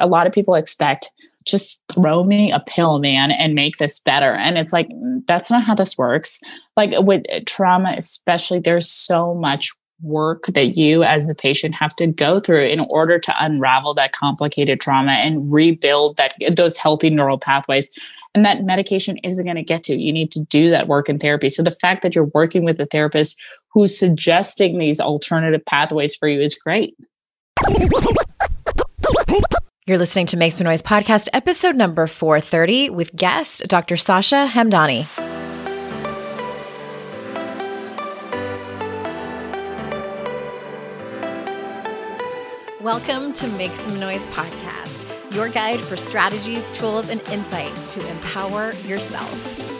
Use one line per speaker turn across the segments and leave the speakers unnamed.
a lot of people expect just throw me a pill, man, and make this better. And it's like, mm, that's not how this works. Like with uh, trauma, especially, there's so much work that you as the patient have to go through in order to unravel that complicated trauma and rebuild that those healthy neural pathways and that medication isn't going to get to you need to do that work in therapy so the fact that you're working with a therapist who's suggesting these alternative pathways for you is great
you're listening to Make Some Noise podcast, episode number 430, with guest Dr. Sasha Hamdani. Welcome to Make Some Noise podcast, your guide for strategies, tools, and insight to empower yourself.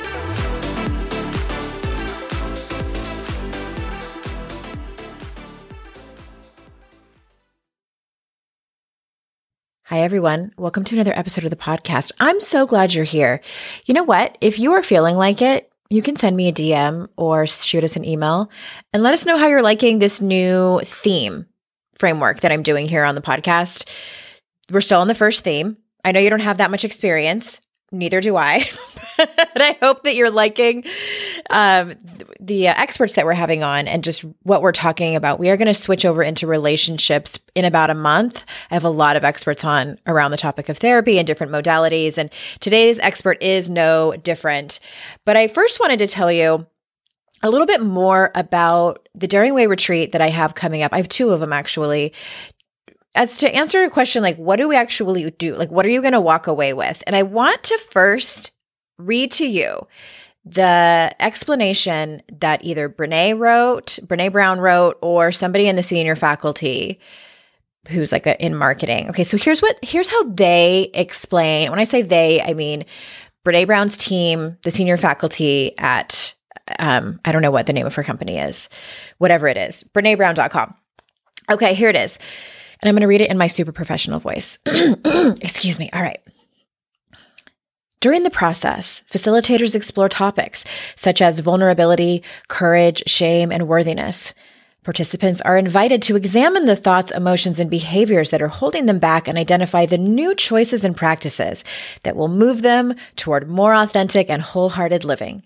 Hi, everyone. Welcome to another episode of the podcast. I'm so glad you're here. You know what? If you are feeling like it, you can send me a DM or shoot us an email and let us know how you're liking this new theme framework that I'm doing here on the podcast. We're still on the first theme. I know you don't have that much experience. Neither do I. I hope that you're liking um, the uh, experts that we're having on and just what we're talking about. We are going to switch over into relationships in about a month. I have a lot of experts on around the topic of therapy and different modalities. And today's expert is no different. But I first wanted to tell you a little bit more about the Daring Way retreat that I have coming up. I have two of them actually as to answer a question like what do we actually do like what are you going to walk away with and i want to first read to you the explanation that either Brene wrote, Brene Brown wrote, or somebody in the senior faculty who's like a, in marketing. Okay, so here's what here's how they explain. When I say they, I mean Brene Brown's team, the senior faculty at um, I don't know what the name of her company is, whatever it is, BreneBrown.com. Okay, here it is. And I'm going to read it in my super professional voice. Excuse me. All right. During the process, facilitators explore topics such as vulnerability, courage, shame, and worthiness. Participants are invited to examine the thoughts, emotions, and behaviors that are holding them back and identify the new choices and practices that will move them toward more authentic and wholehearted living.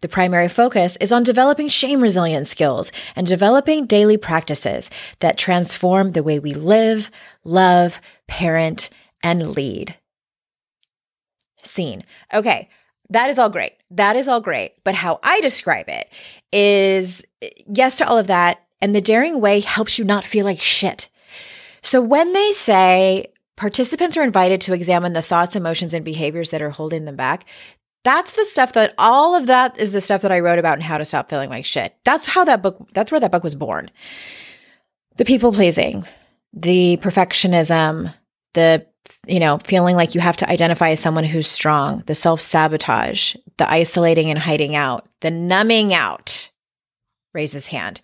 The primary focus is on developing shame resilience skills and developing daily practices that transform the way we live, love, parent, and lead scene. Okay. That is all great. That is all great. But how I describe it is yes to all of that. And the daring way helps you not feel like shit. So when they say participants are invited to examine the thoughts, emotions, and behaviors that are holding them back, that's the stuff that all of that is the stuff that I wrote about and how to stop feeling like shit. That's how that book, that's where that book was born. The people pleasing, the perfectionism, the you know, feeling like you have to identify as someone who's strong, the self sabotage, the isolating and hiding out, the numbing out, raise his hand.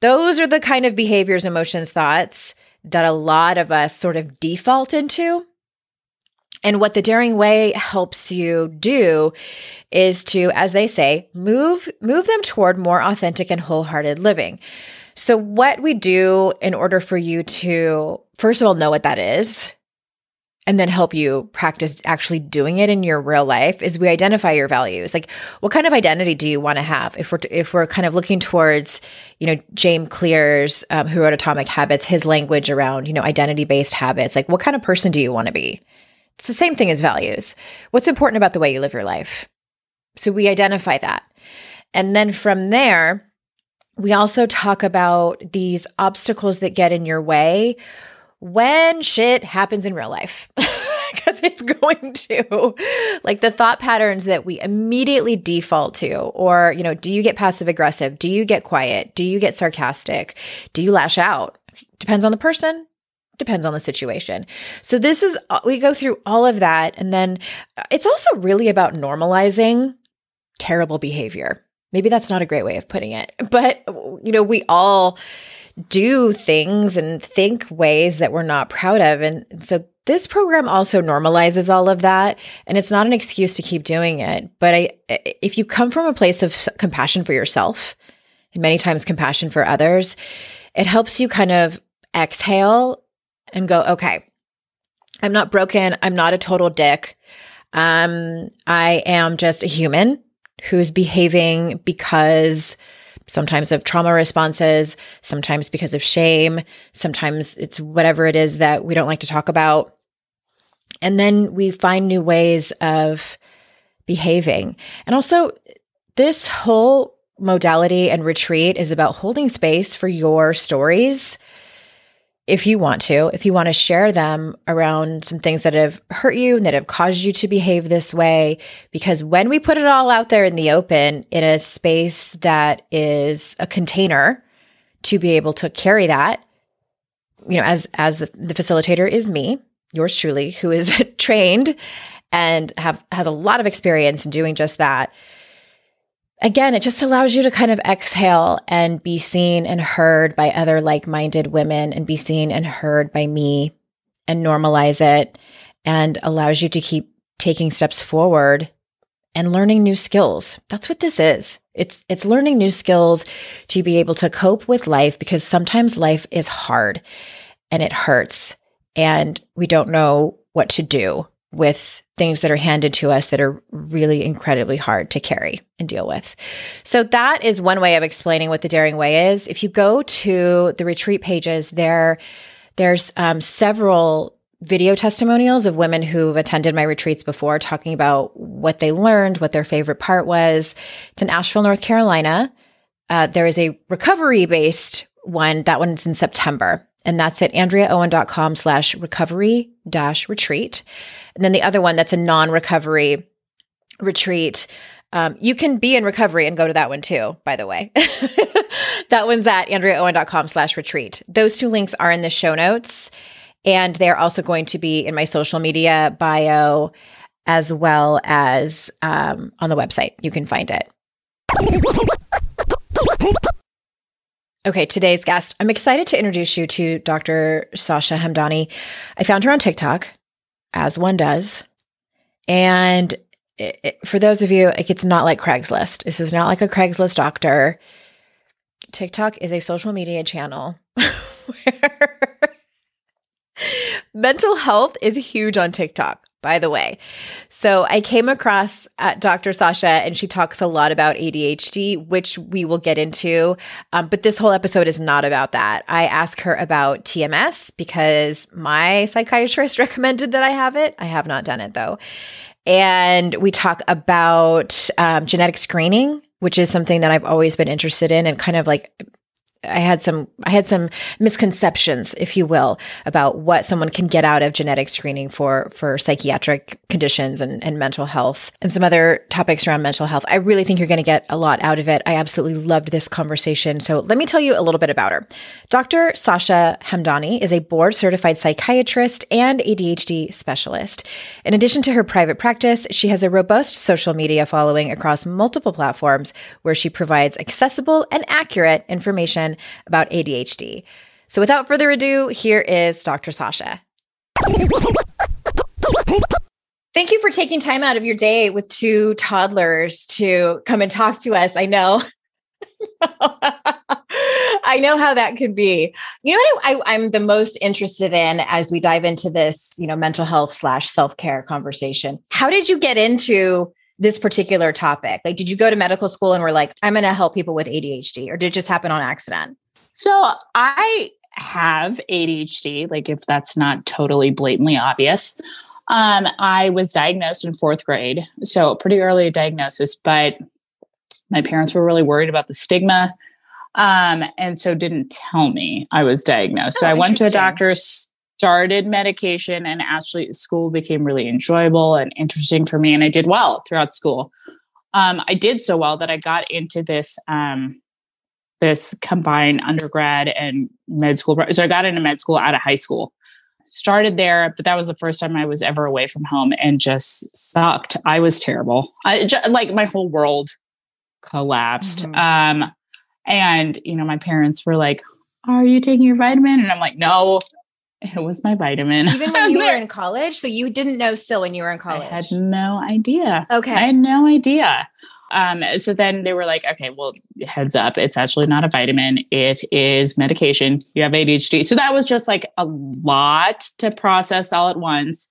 Those are the kind of behaviors, emotions, thoughts that a lot of us sort of default into. And what the daring way helps you do is to, as they say, move, move them toward more authentic and wholehearted living. So what we do in order for you to, first of all, know what that is, and then help you practice actually doing it in your real life is we identify your values. Like what kind of identity do you want to have? If we're if we're kind of looking towards, you know, James Clear's um, who wrote Atomic Habits, his language around, you know, identity based habits. Like what kind of person do you want to be? It's the same thing as values. What's important about the way you live your life? So we identify that. And then from there, we also talk about these obstacles that get in your way when shit happens in real life. Because it's going to. Like the thought patterns that we immediately default to, or, you know, do you get passive aggressive? Do you get quiet? Do you get sarcastic? Do you lash out? Depends on the person, depends on the situation. So this is, we go through all of that. And then uh, it's also really about normalizing terrible behavior. Maybe that's not a great way of putting it, but you know, we all do things and think ways that we're not proud of. And so this program also normalizes all of that. And it's not an excuse to keep doing it. But I, if you come from a place of compassion for yourself and many times compassion for others, it helps you kind of exhale and go, okay, I'm not broken. I'm not a total dick. Um, I am just a human who's behaving because sometimes of trauma responses, sometimes because of shame, sometimes it's whatever it is that we don't like to talk about. And then we find new ways of behaving. And also, this whole modality and retreat is about holding space for your stories if you want to, if you want to share them around some things that have hurt you and that have caused you to behave this way. Because when we put it all out there in the open in a space that is a container to be able to carry that, you know, as as the, the facilitator is me, yours truly, who is trained and have has a lot of experience in doing just that again, it just allows you to kind of exhale and be seen and heard by other like minded women and be seen and heard by me and normalize it and allows you to keep taking steps forward and learning new skills. That's what this is. It's it's learning new skills to be able to cope with life because sometimes life is hard and it hurts and we don't know what to do with things that are handed to us that are really incredibly hard to carry and deal with. So that is one way of explaining what the daring way is. If you go to the retreat pages, there there's um, several video testimonials of women who've attended my retreats before talking about what they learned, what their favorite part was. It's in Asheville, North Carolina. Uh, there is a recovery based one. That one's in September. And that's at andreaowen.com slash recovery dash retreat. And then the other one that's a non recovery retreat. Um, you can be in recovery and go to that one too, by the way. that one's at andreaowen.com slash retreat. Those two links are in the show notes. And they're also going to be in my social media bio as well as um, on the website. You can find it. Okay, today's guest. I'm excited to introduce you to Dr. Sasha Hamdani. I found her on TikTok, as one does. And it, it, for those of you, like, it's not like Craigslist. This is not like a Craigslist doctor. TikTok is a social media channel where mental health is huge on TikTok by the way. So I came across uh, Dr. Sasha, and she talks a lot about ADHD, which we will get into. Um, but this whole episode is not about that. I ask her about TMS because my psychiatrist recommended that I have it. I have not done it though. And we talk about um, genetic screening, which is something that I've always been interested in and kind of like I had some I had some misconceptions, if you will, about what someone can get out of genetic screening for for psychiatric conditions and, and mental health and some other topics around mental health. I really think you're going to get a lot out of it. I absolutely loved this conversation. So let me tell you a little bit about her. Dr. Sasha Hamdani is a board certified psychiatrist and ADHD specialist. In addition to her private practice, she has a robust social media following across multiple platforms where she provides accessible and accurate information about ADHD. So without further ado, here is Dr. Sasha. Thank you for taking time out of your day with two toddlers to come and talk to us. I know. I know how that could be. You know what I, am the most interested in as we dive into this, you know, mental health slash self care conversation. How did you get into this particular topic? Like, did you go to medical school and were like, I'm going to help people with ADHD, or did it just happen on accident?
So I have ADHD, like, if that's not totally blatantly obvious. Um, I was diagnosed in fourth grade, so pretty early diagnosis, but my parents were really worried about the stigma. Um, and so didn't tell me I was diagnosed. Oh, so I went to a doctor, started medication and actually school became really enjoyable and interesting for me and i did well throughout school um, i did so well that i got into this um, this combined undergrad and med school so i got into med school out of high school started there, but that was the first time I was ever away from home and just sucked. I was terrible. I just, like my whole world collapsed. Mm-hmm. Um, and you know, my parents were like, "Are you taking your vitamin?" And I'm like, "No." It was my vitamin.
Even when you were in college? So you didn't know still when you were in college?
I had no idea.
Okay.
I had no idea. Um, so then they were like, okay, well, heads up, it's actually not a vitamin, it is medication. You have ADHD. So that was just like a lot to process all at once.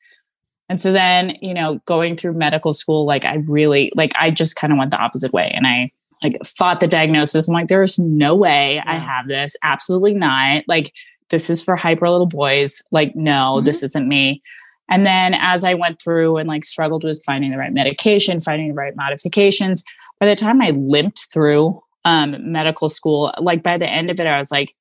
And so then, you know, going through medical school, like I really, like I just kind of went the opposite way and I like fought the diagnosis. I'm like, there's no way yeah. I have this. Absolutely not. Like, this is for hyper little boys. Like, no, mm-hmm. this isn't me. And then as I went through and like struggled with finding the right medication, finding the right modifications, by the time I limped through um, medical school, like by the end of it, I was like,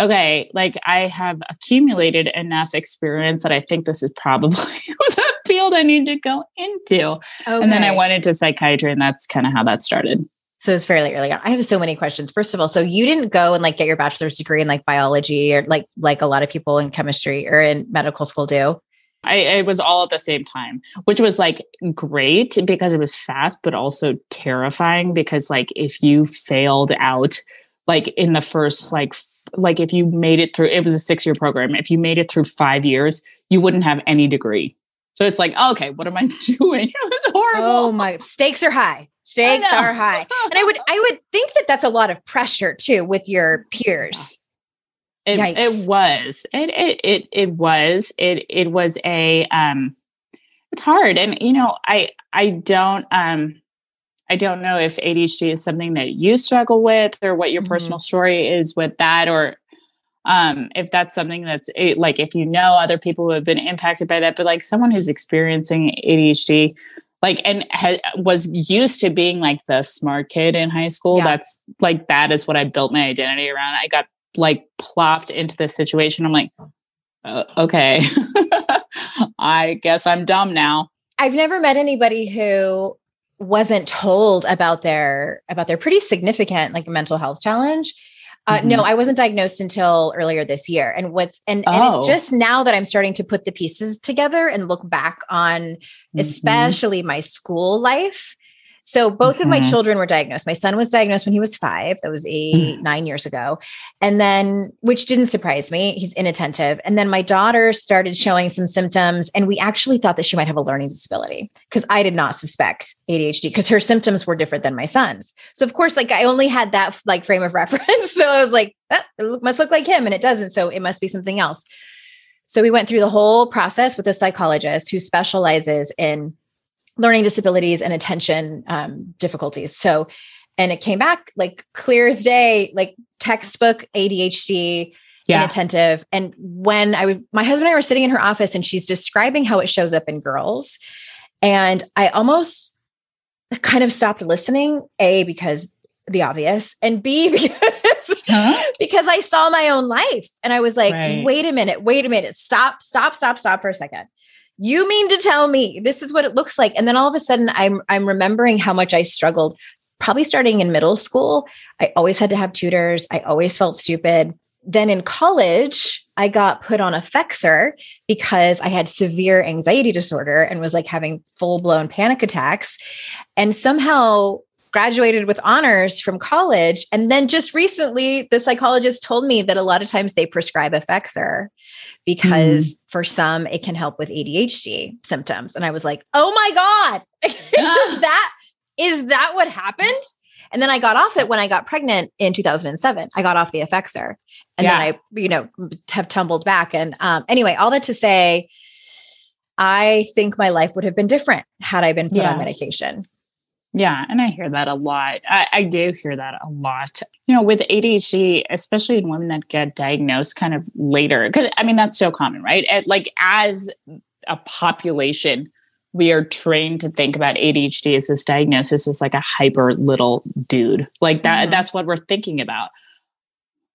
okay, like I have accumulated enough experience that I think this is probably the field I need to go into. Okay. And then I went into psychiatry, and that's kind of how that started.
So it was fairly early on. I have so many questions. First of all, so you didn't go and like get your bachelor's degree in like biology or like like a lot of people in chemistry or in medical school do.
I it was all at the same time, which was like great because it was fast, but also terrifying because like if you failed out like in the first like f- like if you made it through it was a 6 year program. If you made it through 5 years, you wouldn't have any degree. So it's like, okay, what am I doing? It was horrible.
Oh my stakes are high. Stakes are high. And I would I would think that that's a lot of pressure too with your peers.
It, it was. It, it it it was. It it was a um it's hard. And you know, I I don't um I don't know if ADHD is something that you struggle with or what your mm-hmm. personal story is with that or um if that's something that's like if you know other people who have been impacted by that but like someone who's experiencing ADHD like and ha- was used to being like the smart kid in high school yeah. that's like that is what i built my identity around. I got like plopped into this situation. I'm like uh, okay. I guess i'm dumb now.
I've never met anybody who wasn't told about their about their pretty significant like mental health challenge uh, mm-hmm. No, I wasn't diagnosed until earlier this year. And what's and, oh. and it's oh. just now that I'm starting to put the pieces together and look back on mm-hmm. especially my school life so both mm-hmm. of my mm-hmm. children were diagnosed. My son was diagnosed when he was five. That was 8 mm-hmm. nine years ago. And then, which didn't surprise me, he's inattentive. And then my daughter started showing some symptoms, and we actually thought that she might have a learning disability because I did not suspect ADHD because her symptoms were different than my son's. So of course, like I only had that like frame of reference. so I was like, ah, it must look like him, and it doesn't. So it must be something else. So we went through the whole process with a psychologist who specializes in learning disabilities and attention um, difficulties. So, and it came back like clear as day, like textbook ADHD, yeah. inattentive. And when I would, my husband and I were sitting in her office and she's describing how it shows up in girls. And I almost kind of stopped listening, A, because the obvious, and B, because, huh? because I saw my own life. And I was like, right. wait a minute, wait a minute, stop, stop, stop, stop for a second you mean to tell me this is what it looks like? And then all of a sudden i'm i'm remembering how much i struggled probably starting in middle school. I always had to have tutors. I always felt stupid. Then in college i got put on a Effexor because i had severe anxiety disorder and was like having full blown panic attacks. And somehow graduated with honors from college. And then just recently, the psychologist told me that a lot of times they prescribe Effexor because mm. for some it can help with ADHD symptoms. And I was like, oh my God, is that is that what happened? And then I got off it when I got pregnant in 2007. I got off the Effexor. And yeah. then I, you know, have tumbled back. And um, anyway, all that to say, I think my life would have been different had I been put yeah. on medication.
Yeah, and I hear that a lot. I, I, do hear that a lot. You know, with ADHD, especially in women that get diagnosed kind of later, because I mean, that's so common, right? At, like, as a population, we are trained to think about ADHD as this diagnosis as like a hyper little dude. Like that, mm-hmm. that's what we're thinking about.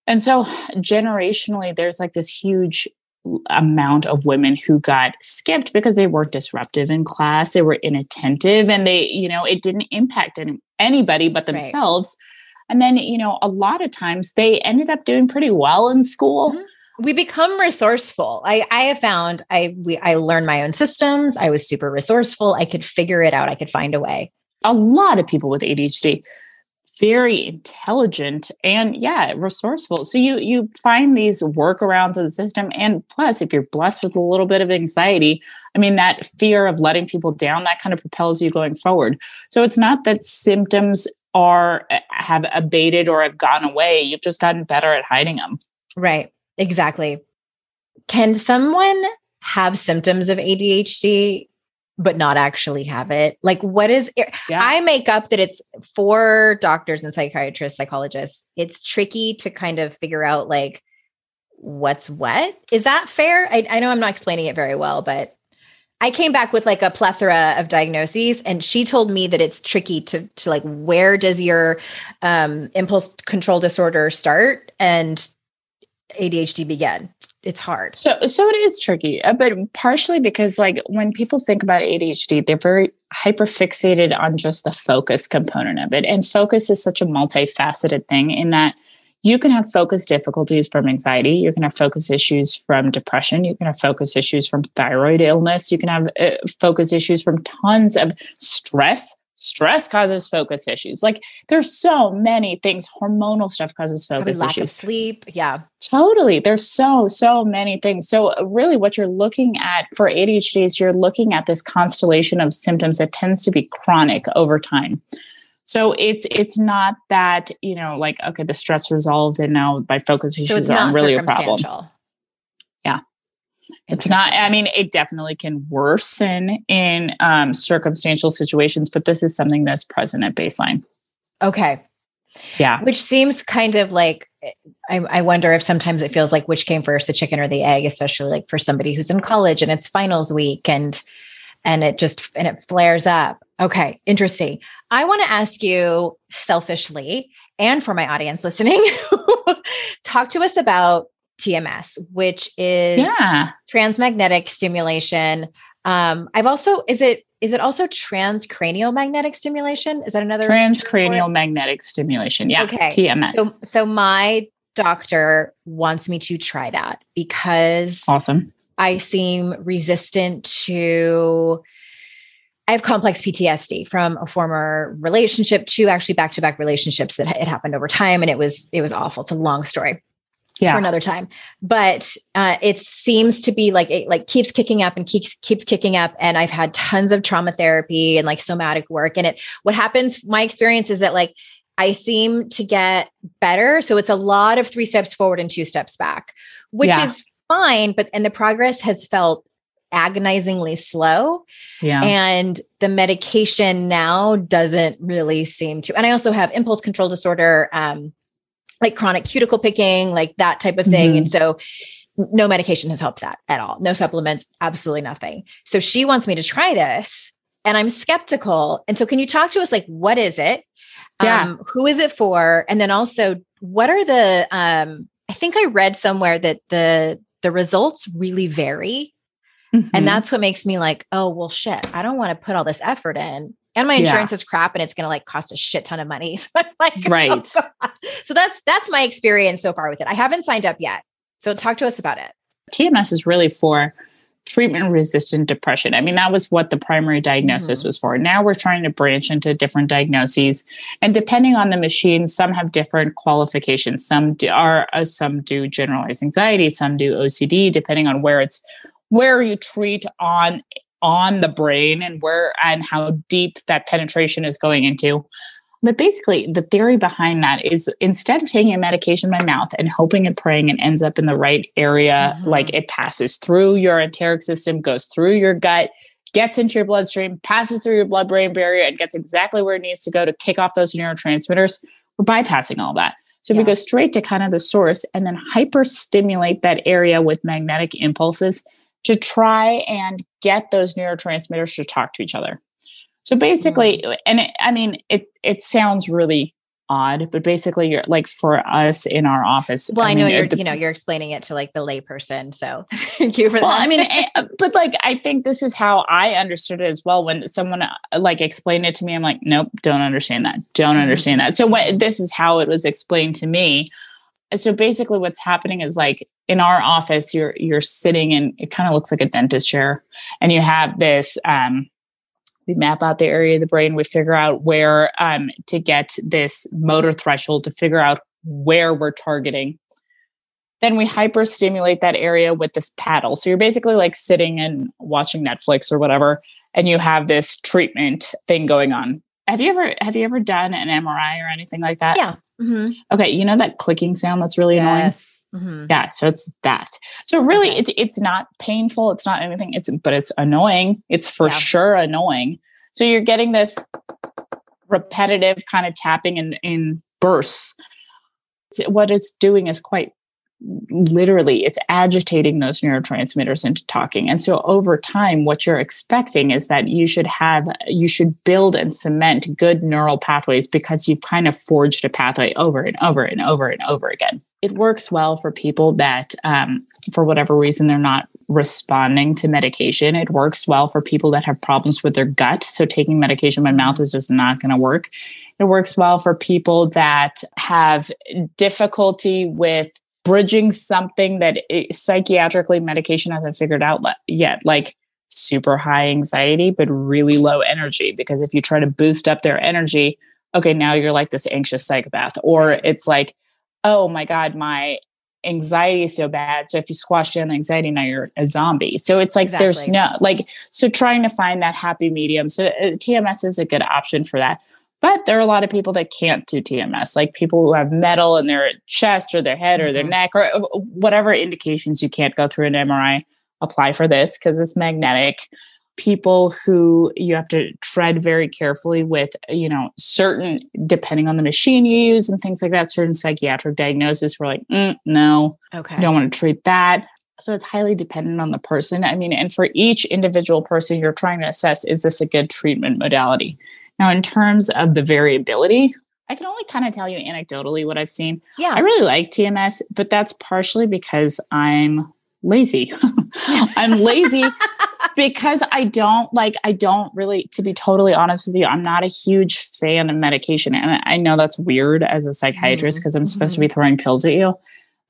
And so generationally, there's like this huge amount of women who got skipped because they weren't disruptive in class they were inattentive and they you know it didn't impact any, anybody but themselves right. and then you know a lot of times they ended up doing pretty well in school mm-hmm.
we become resourceful. I I have found I we I learned my own systems. I was super resourceful. I could figure it out. I could find a way.
A lot of people with ADHD very intelligent and yeah resourceful. So you you find these workarounds of the system and plus if you're blessed with a little bit of anxiety i mean that fear of letting people down that kind of propels you going forward. So it's not that symptoms are eh, have abated or have gone away. You've just gotten better at hiding them
right. Exactly. Can someone have symptoms of adhd but not actually have it? Like, what is it? Yeah. I make up that it's for doctors and psychiatrists, psychologists. It's tricky to kind of figure out like what's what. Is that fair? I, I know I'm not explaining it very well, but I came back with like a plethora of diagnoses, and she told me that it's tricky to to like where does your um, impulse control disorder start and ADHD begin? it's hard.
So so it is tricky, uh, but partially because like when people think about ADHD, they're very hyper fixated on just the focus component of it. And focus is such a multifaceted thing in that you can have focus difficulties from anxiety, you can have focus issues from depression, you can have focus issues from thyroid illness, you can have uh, focus issues from tons of stress stress causes focus issues. Like there's so many things. Hormonal stuff causes focus
lack
issues.
Of sleep. Yeah.
Totally. There's so, so many things. So uh, really what you're looking at for ADHD is you're looking at this constellation of symptoms that tends to be chronic over time. So it's it's not that, you know, like, okay, the stress resolved and now my focus issues so aren't really a problem. It's not, I mean, it definitely can worsen in um, circumstantial situations, but this is something that's present at baseline.
Okay.
Yeah.
Which seems kind of like, I, I, wonder if sometimes it feels like which came first, the chicken or the egg, especially like for somebody who's in college and it's finals week and, and it just, and it flares up. Okay. Interesting. I want to ask you selfishly and for my audience listening, talk to us about TMS, which is yeah. transmagnetic stimulation. Um, I've also is it is it also transcranial magnetic stimulation? Is that another
transcranial magnetic stimulation? Yeah.
Okay.
TMS.
So so my doctor wants me to try that because
awesome.
I seem resistant to I have complex PTSD from a former relationship to actually back to back relationships that it happened over time and it was it was awful. It's a long story yeah. for another time. But uh, it seems to be like it like keeps kicking up and keeps keeps kicking up. And I've had tons of trauma therapy and like somatic work. And it what happens, my experience is that like I seem to get better. So it's a lot of three steps forward and two steps back, which yeah. is fine. But and the progress has felt agonizingly slow.
Yeah.
And the medication now doesn't really seem to. And I also have impulse control disorder. Um, like chronic cuticle picking, like that type of thing. Mm-hmm. And so no medication has helped that at all. No supplements, absolutely nothing. So she wants me to try this and I'm skeptical. And so can you talk to us like what is it?
Yeah. Um,
who is it for? And then also what are the um I think I read somewhere that the the results really vary. Mm-hmm. And that's what makes me like, oh well shit, I don't want to put all this effort in and my insurance yeah. is crap and it's going to like cost a shit ton of money. So I'm like,
right.
Oh so that's, that's my experience so far with it. I haven't signed up yet. So talk to us about it.
TMS is really for treatment resistant depression. I mean, that was what the primary diagnosis mm-hmm. was for. Now we're trying to branch into different diagnoses. And depending on the machine, some have different qualifications. Some do, are, uh, some do generalized anxiety, some do OCD, depending on where it's where you treat on on the brain and where and how deep that penetration is going into. But basically, the theory behind that is instead of taking a medication by mouth and hoping and praying it ends up in the right area, mm-hmm. like it passes through your enteric system, goes through your gut, gets into your bloodstream, passes through your blood brain barrier, and gets exactly where it needs to go to kick off those neurotransmitters, we're bypassing all that. So yeah. we go straight to kind of the source and then hyper stimulate that area with magnetic impulses to try and get those neurotransmitters to talk to each other. So basically, mm. and it, I mean, it it sounds really odd, but basically, you're like for us in our office.
Well, I, I know you're the, you know you're explaining it to like the layperson, so thank you for well, that.
I mean, it, eh, but like I think this is how I understood it as well. When someone uh, like explained it to me, I'm like, nope, don't understand that, don't mm-hmm. understand that. So what this is how it was explained to me so basically what's happening is like in our office you're you're sitting and it kind of looks like a dentist chair and you have this um we map out the area of the brain we figure out where um to get this motor threshold to figure out where we're targeting. Then we hyper stimulate that area with this paddle. So you're basically like sitting and watching netflix or whatever and you have this treatment thing going on. Have you ever have you ever done an mri or anything like that?
Yeah. Hmm
Okay, you know that clicking sound that's really
Yes.
Annoying? Yeah, so it's that. So really
Okay.
it's it's not painful, it's not anything, it's but it's annoying. It's for
Yeah.
sure annoying. So you're getting this repetitive kind of tapping in in bursts. What it's doing is quite literally it's agitating those neurotransmitters into talking. And so over time what you're expecting is that you should have you should build and cement good neural pathways because you've kind of forged a pathway over and over and over and over again. It works well for people that um, for whatever reason they're not responding to medication. It works well for people that have problems with their gut. So taking medication by mouth is just not going to work. It works well for people that have difficulty with bridging something that it, psychiatrically medication hasn't figured out le- yet, like super high anxiety, but really low energy. Because if you try to boost up their energy, okay, now you're like this anxious psychopath. Or it's like, oh my God, my anxiety is so bad. So if you squash down the anxiety, now you're a zombie. So it's like there's no, like, so trying to find that happy medium. So uh, TMS is a good option for that. But there are a lot of people that can't do TMS, like people who have metal in their chest or their head or their
Mhm.
neck or uh, whatever indications you can't go through an MRI. Apply for this because it's magnetic. People who you have to tread very carefully with, you know, certain, depending on the machine you use and things like that, certain psychiatric diagnosis, we're like, mm, no,
Okay.
you don't want to treat that. So it's highly dependent on the person. I mean, and for each individual person, you're trying to assess is this a good treatment modality? Now, in terms of the variability, I can only kind of tell you anecdotally what I've seen.
Yeah.
I really like TMS, but that's partially because I'm lazy. I'm lazy because I don't like, I don't really, to be totally honest with you, I'm not a huge fan of medication. And I know that's weird as a psychiatrist
mm-hmm.
because I'm supposed to be mm-hmm. throwing pills at you.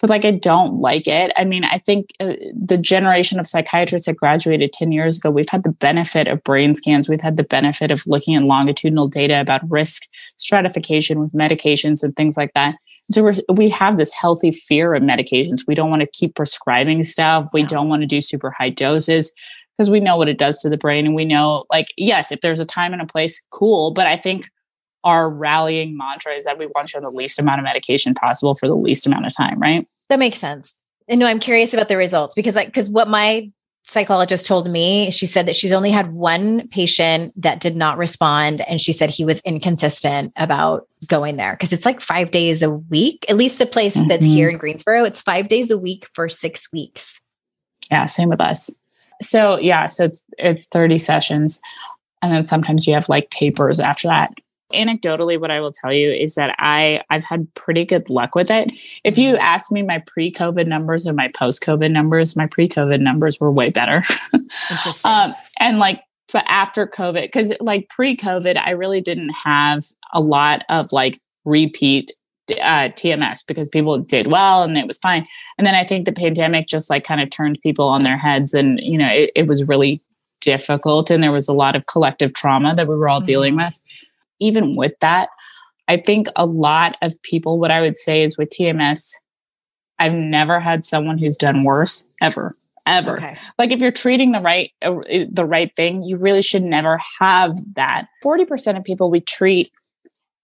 But like, I don't like it. I mean, I think uh, the generation of psychiatrists that graduated 10 years ago, we've had the benefit of brain scans. We've had the benefit of looking at longitudinal data about risk stratification with medications and things like that. So we're, we have this healthy fear of medications. We don't want to keep prescribing stuff. We don't want to do super high doses because we know what it does to the brain. And we know, like, yes, if there's a time and a place, cool. But I think our rallying mantra is that we want you on the least amount of medication possible for the least amount of time, right?
That makes sense. And no, I'm curious about the results because like because what my psychologist told me, she said that she's only had one patient that did not respond and she said he was inconsistent about going there because it's like 5 days a week. At least the place that's
Mhm.
here in Greensboro, it's 5 days a week for 6 weeks.
Yeah, same with us. So yeah, so it's it's 30 sessions. And then sometimes you have like tapers after that. Anecdotally, what I will tell you is that I I've had pretty good luck with it. If you ask me my pre-COVID numbers and my post-COVID numbers, my pre-COVID numbers were way better. Um, and like but after COVID, because like pre-COVID, I really didn't have a lot of like repeat uh, TMS because people did well and it was fine. And then I think the pandemic just like kind of turned people on their heads, and you know it, it was really difficult, and there was a lot of collective trauma that we were all dealing
Mhm.
with. Even with that, I think a lot of people, what I would say is with TMS, I've never had someone who's done worse ever, ever.
Okay.
like if you're treating the right uh, the right thing you really should never have that. 40% of people we treat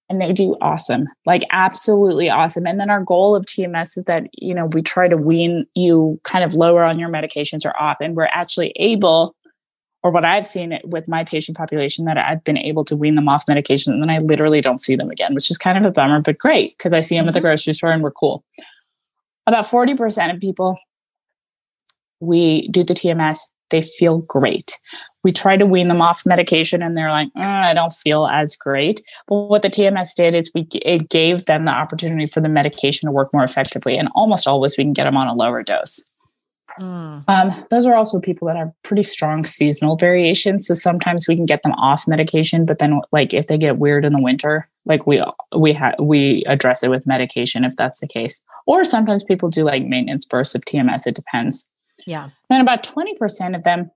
and they do awesome like absolutely awesome. And then our goal of tms is that you know we try to wean you kind of lower on your medications or off and we're actually able or what i've seen with my patient population that i've been able to wean them off medication and then i literally don't see them again which is kind of a bummer but great because i see them at the
Mhm.
grocery store and we're cool about 40% of people we do the TMS, they feel great. We try to wean them off medication and they're like, "Mm, I don't feel as great. But what the TMS did is we it gave them the opportunity for the medication to work more effectively. And almost always we can get them on a lower dose. Mm. Um, those are also people that have pretty strong seasonal variations. So sometimes we can get them off medication, but then like if they get weird in the winter, like we we have we address it with medication if that's the case. Or sometimes people do like maintenance bursts of TMS. It depends.
Yeah.
And about 20% of them,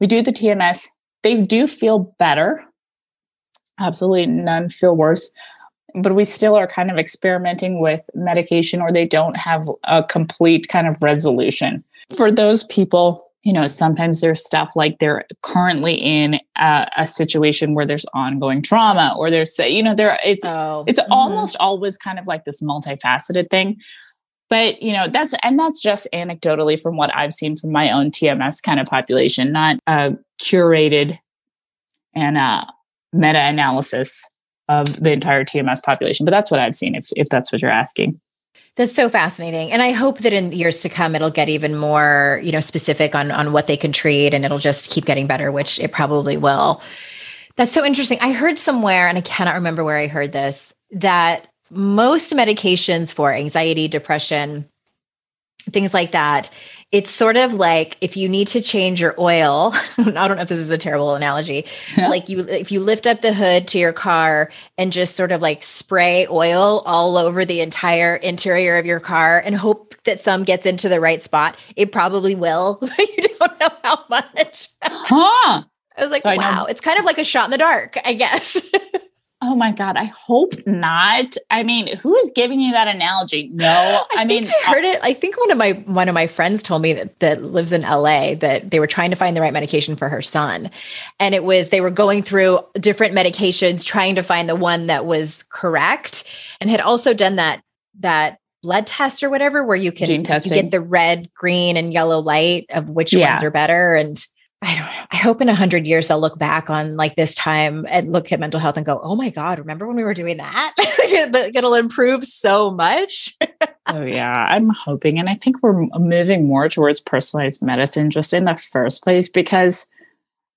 we do the TMS. They do feel better. Absolutely none feel worse but we still are kind of experimenting with medication or they don't have a complete kind of resolution. For those people, you know, sometimes there's stuff like they're currently in a, a situation where there's ongoing trauma or there's, you know, there it's oh, it's mm-hmm. almost always kind of like this multifaceted thing. But you know, that's and that's just anecdotally from what I've seen from my own TMS kind of population, not a curated and a meta-analysis of the entire TMS population. But that's what I've seen, if, if that's what you're asking.
That's so fascinating. And I hope that in years to come it'll get even more, you know, specific on on what they can treat and it'll just keep getting better, which it probably will. That's so interesting. I heard somewhere and I cannot remember where I heard this that most medications for anxiety, depression, things like that it's sort of like if you need to change your oil i don't know if this is a terrible analogy yeah. like you if you lift up the hood to your car and just sort of like spray oil all over the entire interior of your car and hope that some gets into the right spot it probably will but you don't know how much
huh
I was like, so wow, it's kind of like a shot in the dark, I guess.
Oh my God, I hope not. I mean, who is giving you that analogy? No, I,
I
mean,
I heard uh, it. I think one of my one of my friends told me that, that lives in LA that they were trying to find the right medication for her son. And it was they were going through different medications, trying to find the one that was correct, and had also done that that blood test or whatever where you can you get the red, green, and yellow light of which yeah. ones are better. And I don't know. I hope in a hundred years they'll look back on like this time and look at mental health and go, "Oh my God, remember when we were doing that? It'll improve so much."
oh yeah, I'm hoping, and I think we're moving more towards personalized medicine just in the first place because,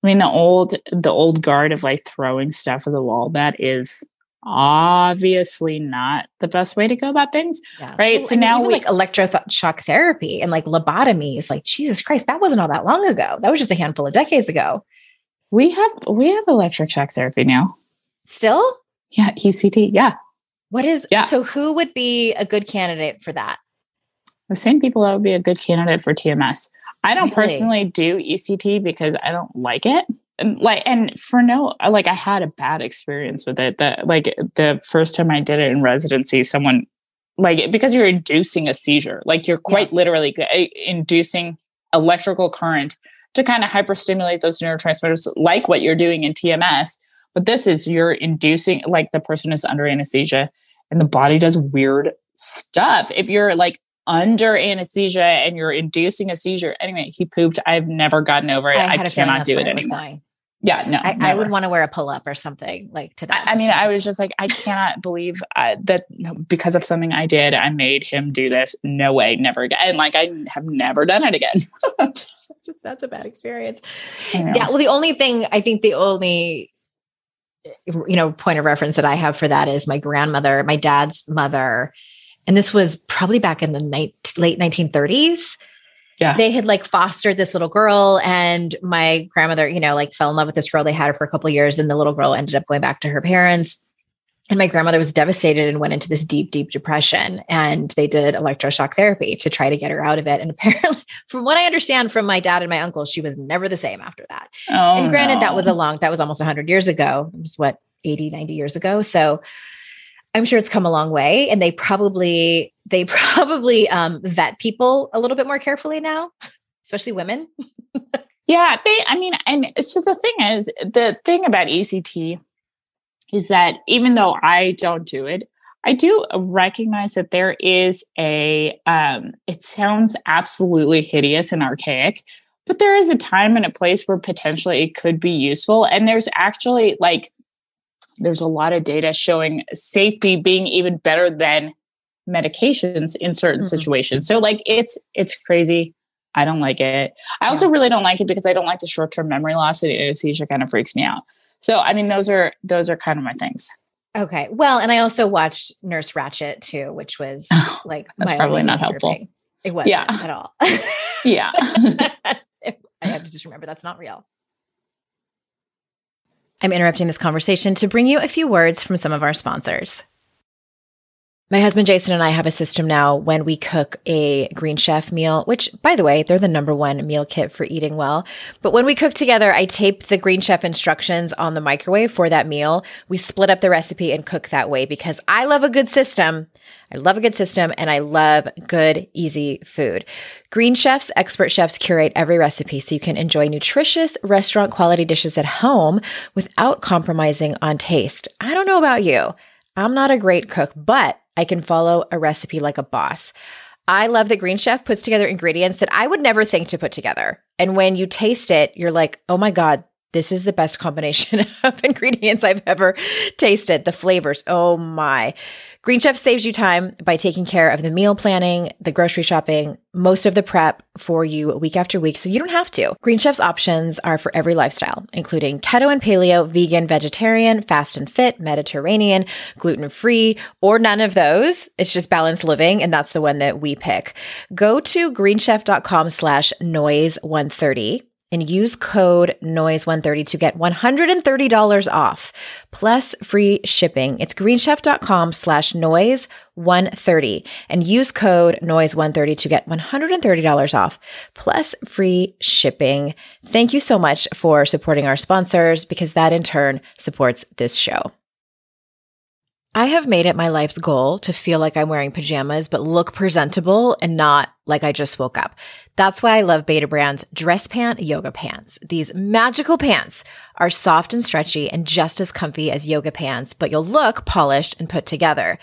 I mean, the old the old guard of like throwing stuff at the wall that is obviously not the best way to go about things yeah. right? Well,
so now we like electroshock therapy and like lobotomies like jesus christ that wasn't all that long ago. That was just a handful of decades ago.
We have we have electric shock therapy now.
Still?
Yeah ect yeah.
What is yeah. so who would be a good candidate for that?
The same people that would be a good candidate for tms i don't really? personally do ect because i don't like it like and for no like i had a bad experience with it that like the first time i did it in residency someone like because you're inducing a seizure like you're quite yeah. literally eh, inducing electrical current to kind of hyperstimulate those neurotransmitters like what you're doing in tms but this is you're inducing like the person is under anesthesia and the body does weird stuff. If you're like under anesthesia and you're inducing a seizure anyway he pooped. I've never gotten over it. I, I cannot do it anymore yeah, no,
I, I, would want to wear a pull up or something like to that.
I, I mean, I was just like, I cannot believe uh, that because of something I did, I made him do this. No way, never again. And like, I have never done it again.
that's, a, that's, a, bad experience. Yeah. Well, the only thing I think the only you know point of reference that I have for that is my grandmother, my dad's mother, and this was probably back in the night, late 1930s
yeah.
they had like fostered this little girl and my grandmother you know like fell in love with this girl they had her for a couple years and the little girl ended up going back to her parents. And my grandmother was devastated and went into this deep deep depression and they did electroshock therapy to try to get her out of it. And apparently from what i understand from my dad and my uncle she was never the same after that. Oh, and granted no. that was a long that was almost 100 years ago. It was what 80 90 years ago? So I'm sure it's come a long way and they probably they probably um, vet people a little bit more carefully now, especially women.
yeah, they I mean and so the thing is the thing about ECT is that even though I don't do it, I do recognize that there is a um, it sounds absolutely hideous and archaic, but there is a time and a place where potentially it could be useful and there's actually like there's a lot of data showing safety being even better than medications in certain mm-hmm. situations. So like it's it's crazy. I don't like it. I also really don't like it because I don't like the short-term memory loss and anesthesia kind of freaks me out. So I mean those are those are kind of my things.
Okay. Well, and I also watched Nurse Ratched too, which was like
that's probably not helpful.
It wasn't yeah. at all.
yeah.
I have to just remember that's not real. I'm interrupting this conversation to bring you a few words from some of our sponsors. My husband Jason and I have a system now when we cook a Green Chef meal, which by the way, they're the number one meal kit for eating well. But when we cook together, I tape the Green Chef instructions on the microwave for that meal. We split up the recipe and cook that way because I love a good system. I love a good system and I love good, easy food. Green Chef's expert chefs curate every recipe so you can enjoy nutritious restaurant quality dishes at home without compromising on taste. I don't know about you. I'm not a great cook, but I can follow a recipe like a boss. I love that Green Chef puts together ingredients that I would never think to put together. And when you taste it, you're like, oh my God, this is the best combination of ingredients I've ever tasted. The flavors, oh my. Green Chef saves you time by taking care of the meal planning, the grocery shopping, most of the prep for you week after week, so you don't have to. Green Chef's options are for every lifestyle, including keto and paleo, vegan, vegetarian, fast and fit, Mediterranean, gluten free, or none of those. It's just balanced living, and that's the one that we pick. Go to greenchef.com slash noise 130 and use code noise130 to get $130 off plus free shipping. It's greenchef.com slash noise 130 and use code noise130 to get $130 off plus free shipping. Thank you so much for supporting our sponsors because that in turn supports this show. I have made it my life's goal to feel like I'm wearing pajamas, but look presentable and not like I just woke up. That's why I love Betabrand's dress pant yoga pants. These magical pants are soft and stretchy and just as comfy as yoga pants, but you'll look polished and put together.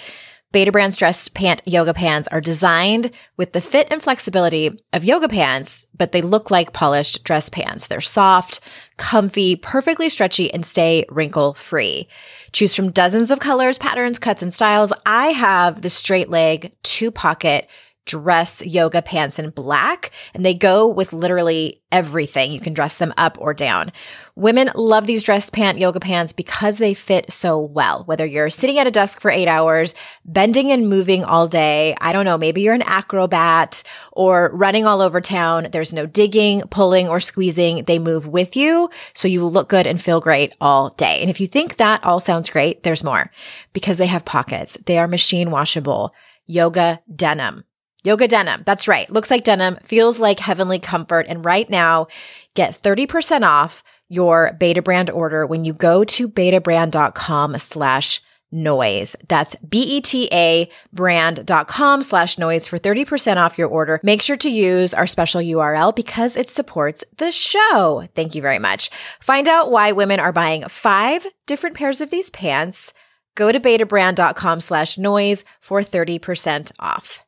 Betabrand's dress pant yoga pants are designed with the fit and flexibility of yoga pants, but they look like polished dress pants. They're soft, comfy, perfectly stretchy, and stay wrinkle free. Choose from dozens of colors, patterns, cuts, and styles. I have the straight leg, two pocket, dress yoga pants in black and they go with literally everything. You can dress them up or down. Women love these dress pant yoga pants because they fit so well. Whether you're sitting at a desk for eight hours, bending and moving all day, I don't know, maybe you're an acrobat or running all over town. There's no digging, pulling, or squeezing. They move with you. So you look good and feel great all day. And if you think that all sounds great, there's more because they have pockets. They are machine washable yoga denim. Yoga denim. That's right. Looks like denim, feels like heavenly comfort. And right now, get 30% off your Betabrand order when you go to betabrand.com slash noise. That's B-E-T-A brand.com slash noise for 30% off your order. Make sure to use our special URL because it supports the show. Thank you very much. Find out why women are buying five different pairs of these pants. Go to betabrand.com slash noise for 30% off.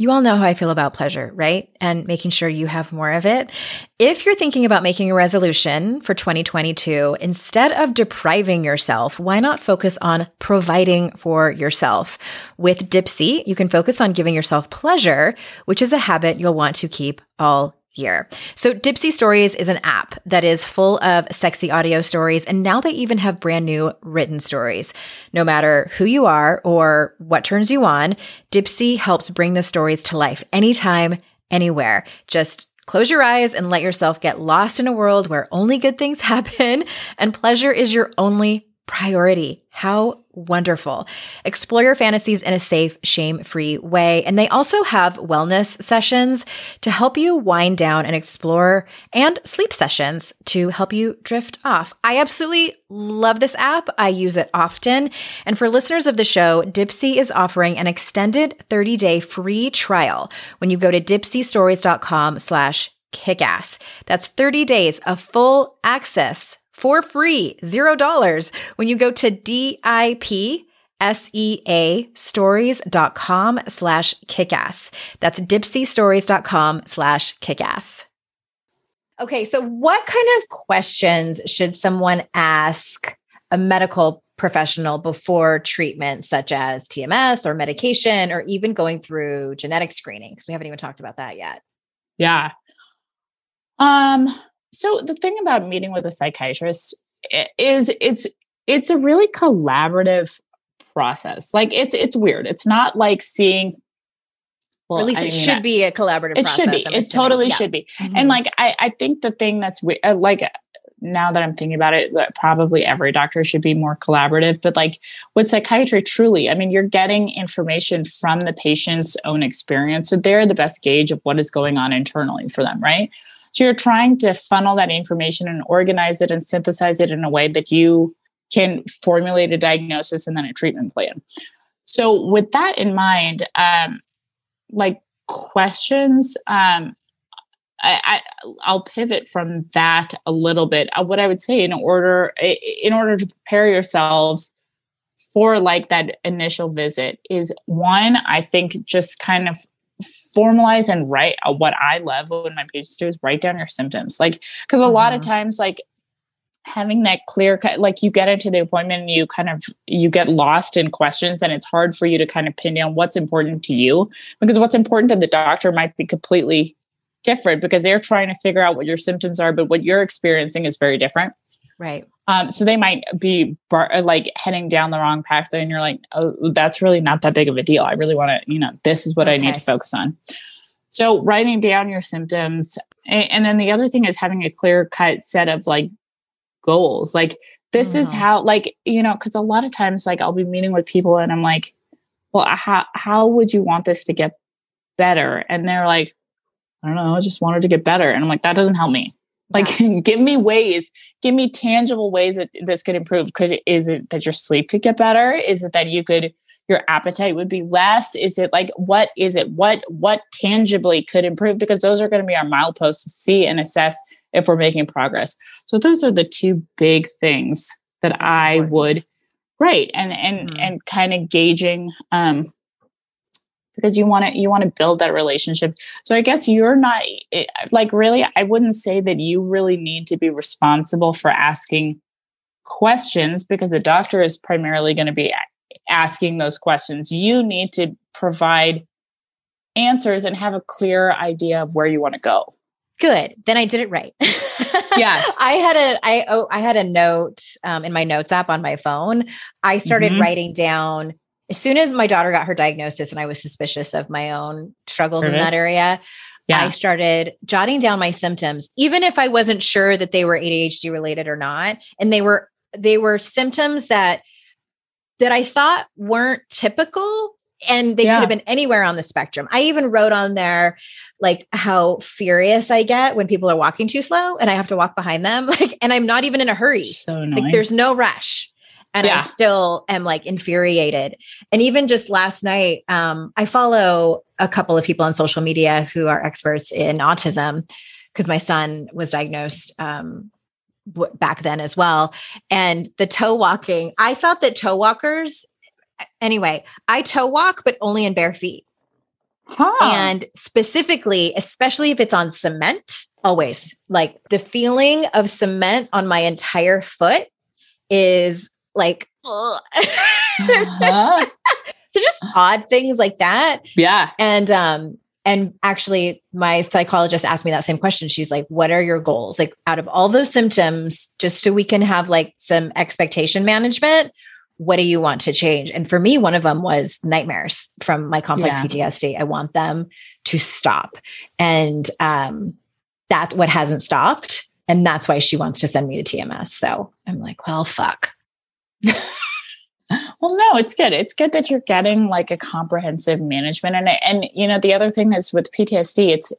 You all know how I feel about pleasure, right? And making sure you have more of it. If you're thinking about making a resolution for 2022, instead of depriving yourself, why not focus on providing for yourself? With Dipsea, you can focus on giving yourself pleasure, which is a habit you'll want to keep all year. So Dipsea Stories is an app that is full of sexy audio stories. And now they even have brand new written stories. No matter who you are or what turns you on, Dipsea helps bring the stories to life anytime, anywhere. Just close your eyes and let yourself get lost in a world where only good things happen and pleasure is your only priority. How wonderful. Explore your fantasies in a safe, shame free way. And they also have wellness sessions to help you wind down and explore and sleep sessions to help you drift off. I absolutely love this app. I use it often. And for listeners of the show, Dipsea is offering an extended 30 day free trial when you go to dipseastories.com slash kickass. That's 30 days of full access for free, zero dollars when you go to DIP S-E-A stories.com slash kickass. That's dipseastories.com slash kickass. Okay, so what kind of questions should someone ask a medical professional before treatment, such as TMS or medication, or even going through genetic screening? Because we haven't even talked about that yet.
Yeah. Um, so the thing about meeting with a psychiatrist is it's it's a really collaborative process. Like it's it's weird. It's not like seeing
well, or at least I it mean, should be a collaborative.
It should be. I'm it assuming. totally yeah. should be. Mm-hmm. And like, I, I think the thing that's uh, like, now that I'm thinking about it, that probably every doctor should be more collaborative. But like with psychiatry, truly, I mean, you're getting information from the patient's own experience. So they're the best gauge of what is going on internally for them, right? So you're trying to funnel that information and organize it and synthesize it in a way that you can formulate a diagnosis and then a treatment plan. So with that in mind, um, like questions, um, I, I will pivot from that a little bit. Uh, what I would say in order in order to prepare yourselves for like that initial visit is one, I think just kind of formalize and write uh, what I love when my patients do is write down your symptoms. Like, because a mm-hmm. lot of mm-hmm. times, like having that clear cut, like you get into the appointment and you kind of you get lost in questions, and it's hard for you to kind of pin down what's important to you because what's important to the doctor might be completely different because they're trying to figure out what your symptoms are, but what you're experiencing is very different.
Right.
Um, so they might be bar- uh, like heading down the wrong path, and you're like, oh, that's really not that big of a deal. I really want to, you know, this is what okay. I need to focus on. So writing down your symptoms, and then the other thing is having a clear cut set of like goals. Like this is mm-hmm. how, like you know, because a lot of times, like I'll be meeting with people, and I'm like, well, how how would you want this to get better? And they're like, I don't know, I just wanted to get better, and I'm like, that doesn't help me. Like, give me ways, give me tangible ways that this could improve. Could is it that your sleep could get better? Is it that you could your appetite would be less? Is it like what is it? What what tangibly could improve? Because those are going to be our mileposts to see and assess if we're making progress. So those are the two big things that That's I important. would right and and mm-hmm. and kind of gauging um because you want to you want to build that relationship. So i guess you're not eh, like really i wouldn't say that you really need to be responsible for asking questions because the doctor is primarily going to be asking those questions. You need to provide answers and have a clear idea of where you want to go.
Good. Then i did it right.
Yes.
I had a i oh i had a note um, in my notes app on my phone. I started mm-hmm. writing down as soon as my daughter got her diagnosis and I was suspicious of my own struggles in that area, yeah. I started jotting down my symptoms, even if I wasn't sure that they were ADHD related or not. And they were they were symptoms that that I thought weren't typical and they yeah. could have been anywhere on the spectrum. I even wrote on there like how furious I get when people are walking too slow and I have to walk behind them like and I'm not even in a hurry.
So
like there's no rush and yeah. I still am like infuriated. And even just last night, um, I follow a couple of people on social media who are experts in autism because my son was diagnosed um, w- back then as well. And the toe walking, I thought that toe walkers, anyway, I toe walk, but only in bare feet. Huh. And specifically, especially if it's on cement, always like the feeling of cement on my entire foot is like uh-huh. so just odd things like that.
Yeah.
And um and actually my psychologist asked me that same question. She's like what are your goals? Like out of all those symptoms just so we can have like some expectation management what do you want to change? And for me one of them was nightmares from my complex yeah. ptsd i want them to stop. And um that's what hasn't stopped. And that's why she wants to send me to tms so i'm like well fuck
well no it's good. It's good that you're getting like a comprehensive management and and you know the other thing is with ptsd it's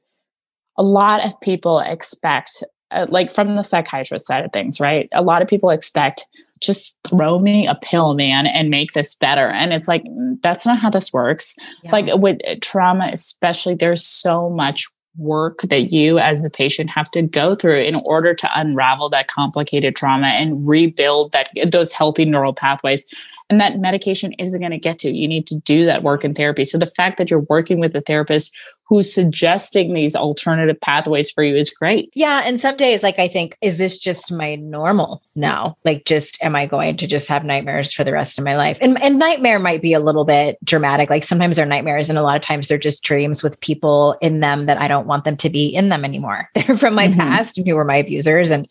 a lot of people expect uh, like from the psychiatrist side of things right? A lot of people expect just throw me a pill man and make this better. And it's like that's not how this works. Yeah. like with trauma especially there's so much work that you as the patient have to go through in order to unravel that complicated trauma and rebuild that those healthy neural pathways. And that medication isn't going to get to you need to do that work in therapy. So the fact that you're working with a therapist who's suggesting these alternative pathways for you is great.
Yeah. And some days, like, I think, is this just my normal now? Like, just am I going to just have nightmares for the rest of my life? And, and nightmare might be a little bit dramatic. Like, sometimes they're nightmares, and a lot of times they're just dreams with people in them that I don't want them to be in them anymore. They're from my mm-hmm. past and who were my abusers. And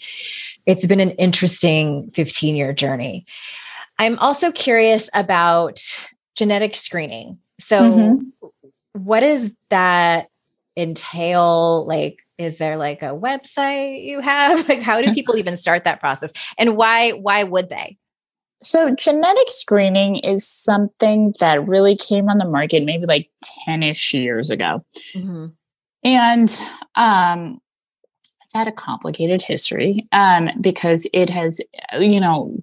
it's been an interesting 15 year journey. I'm also curious about genetic screening. So, mm-hmm what does that entail? Like, is there like a website you have? Like, how do people even start that process? And why why would they?
So, genetic screening is something that really came on the market maybe like 10 ish years ago. Mm-hmm. And um, it's had a complicated history um, because it has, you know,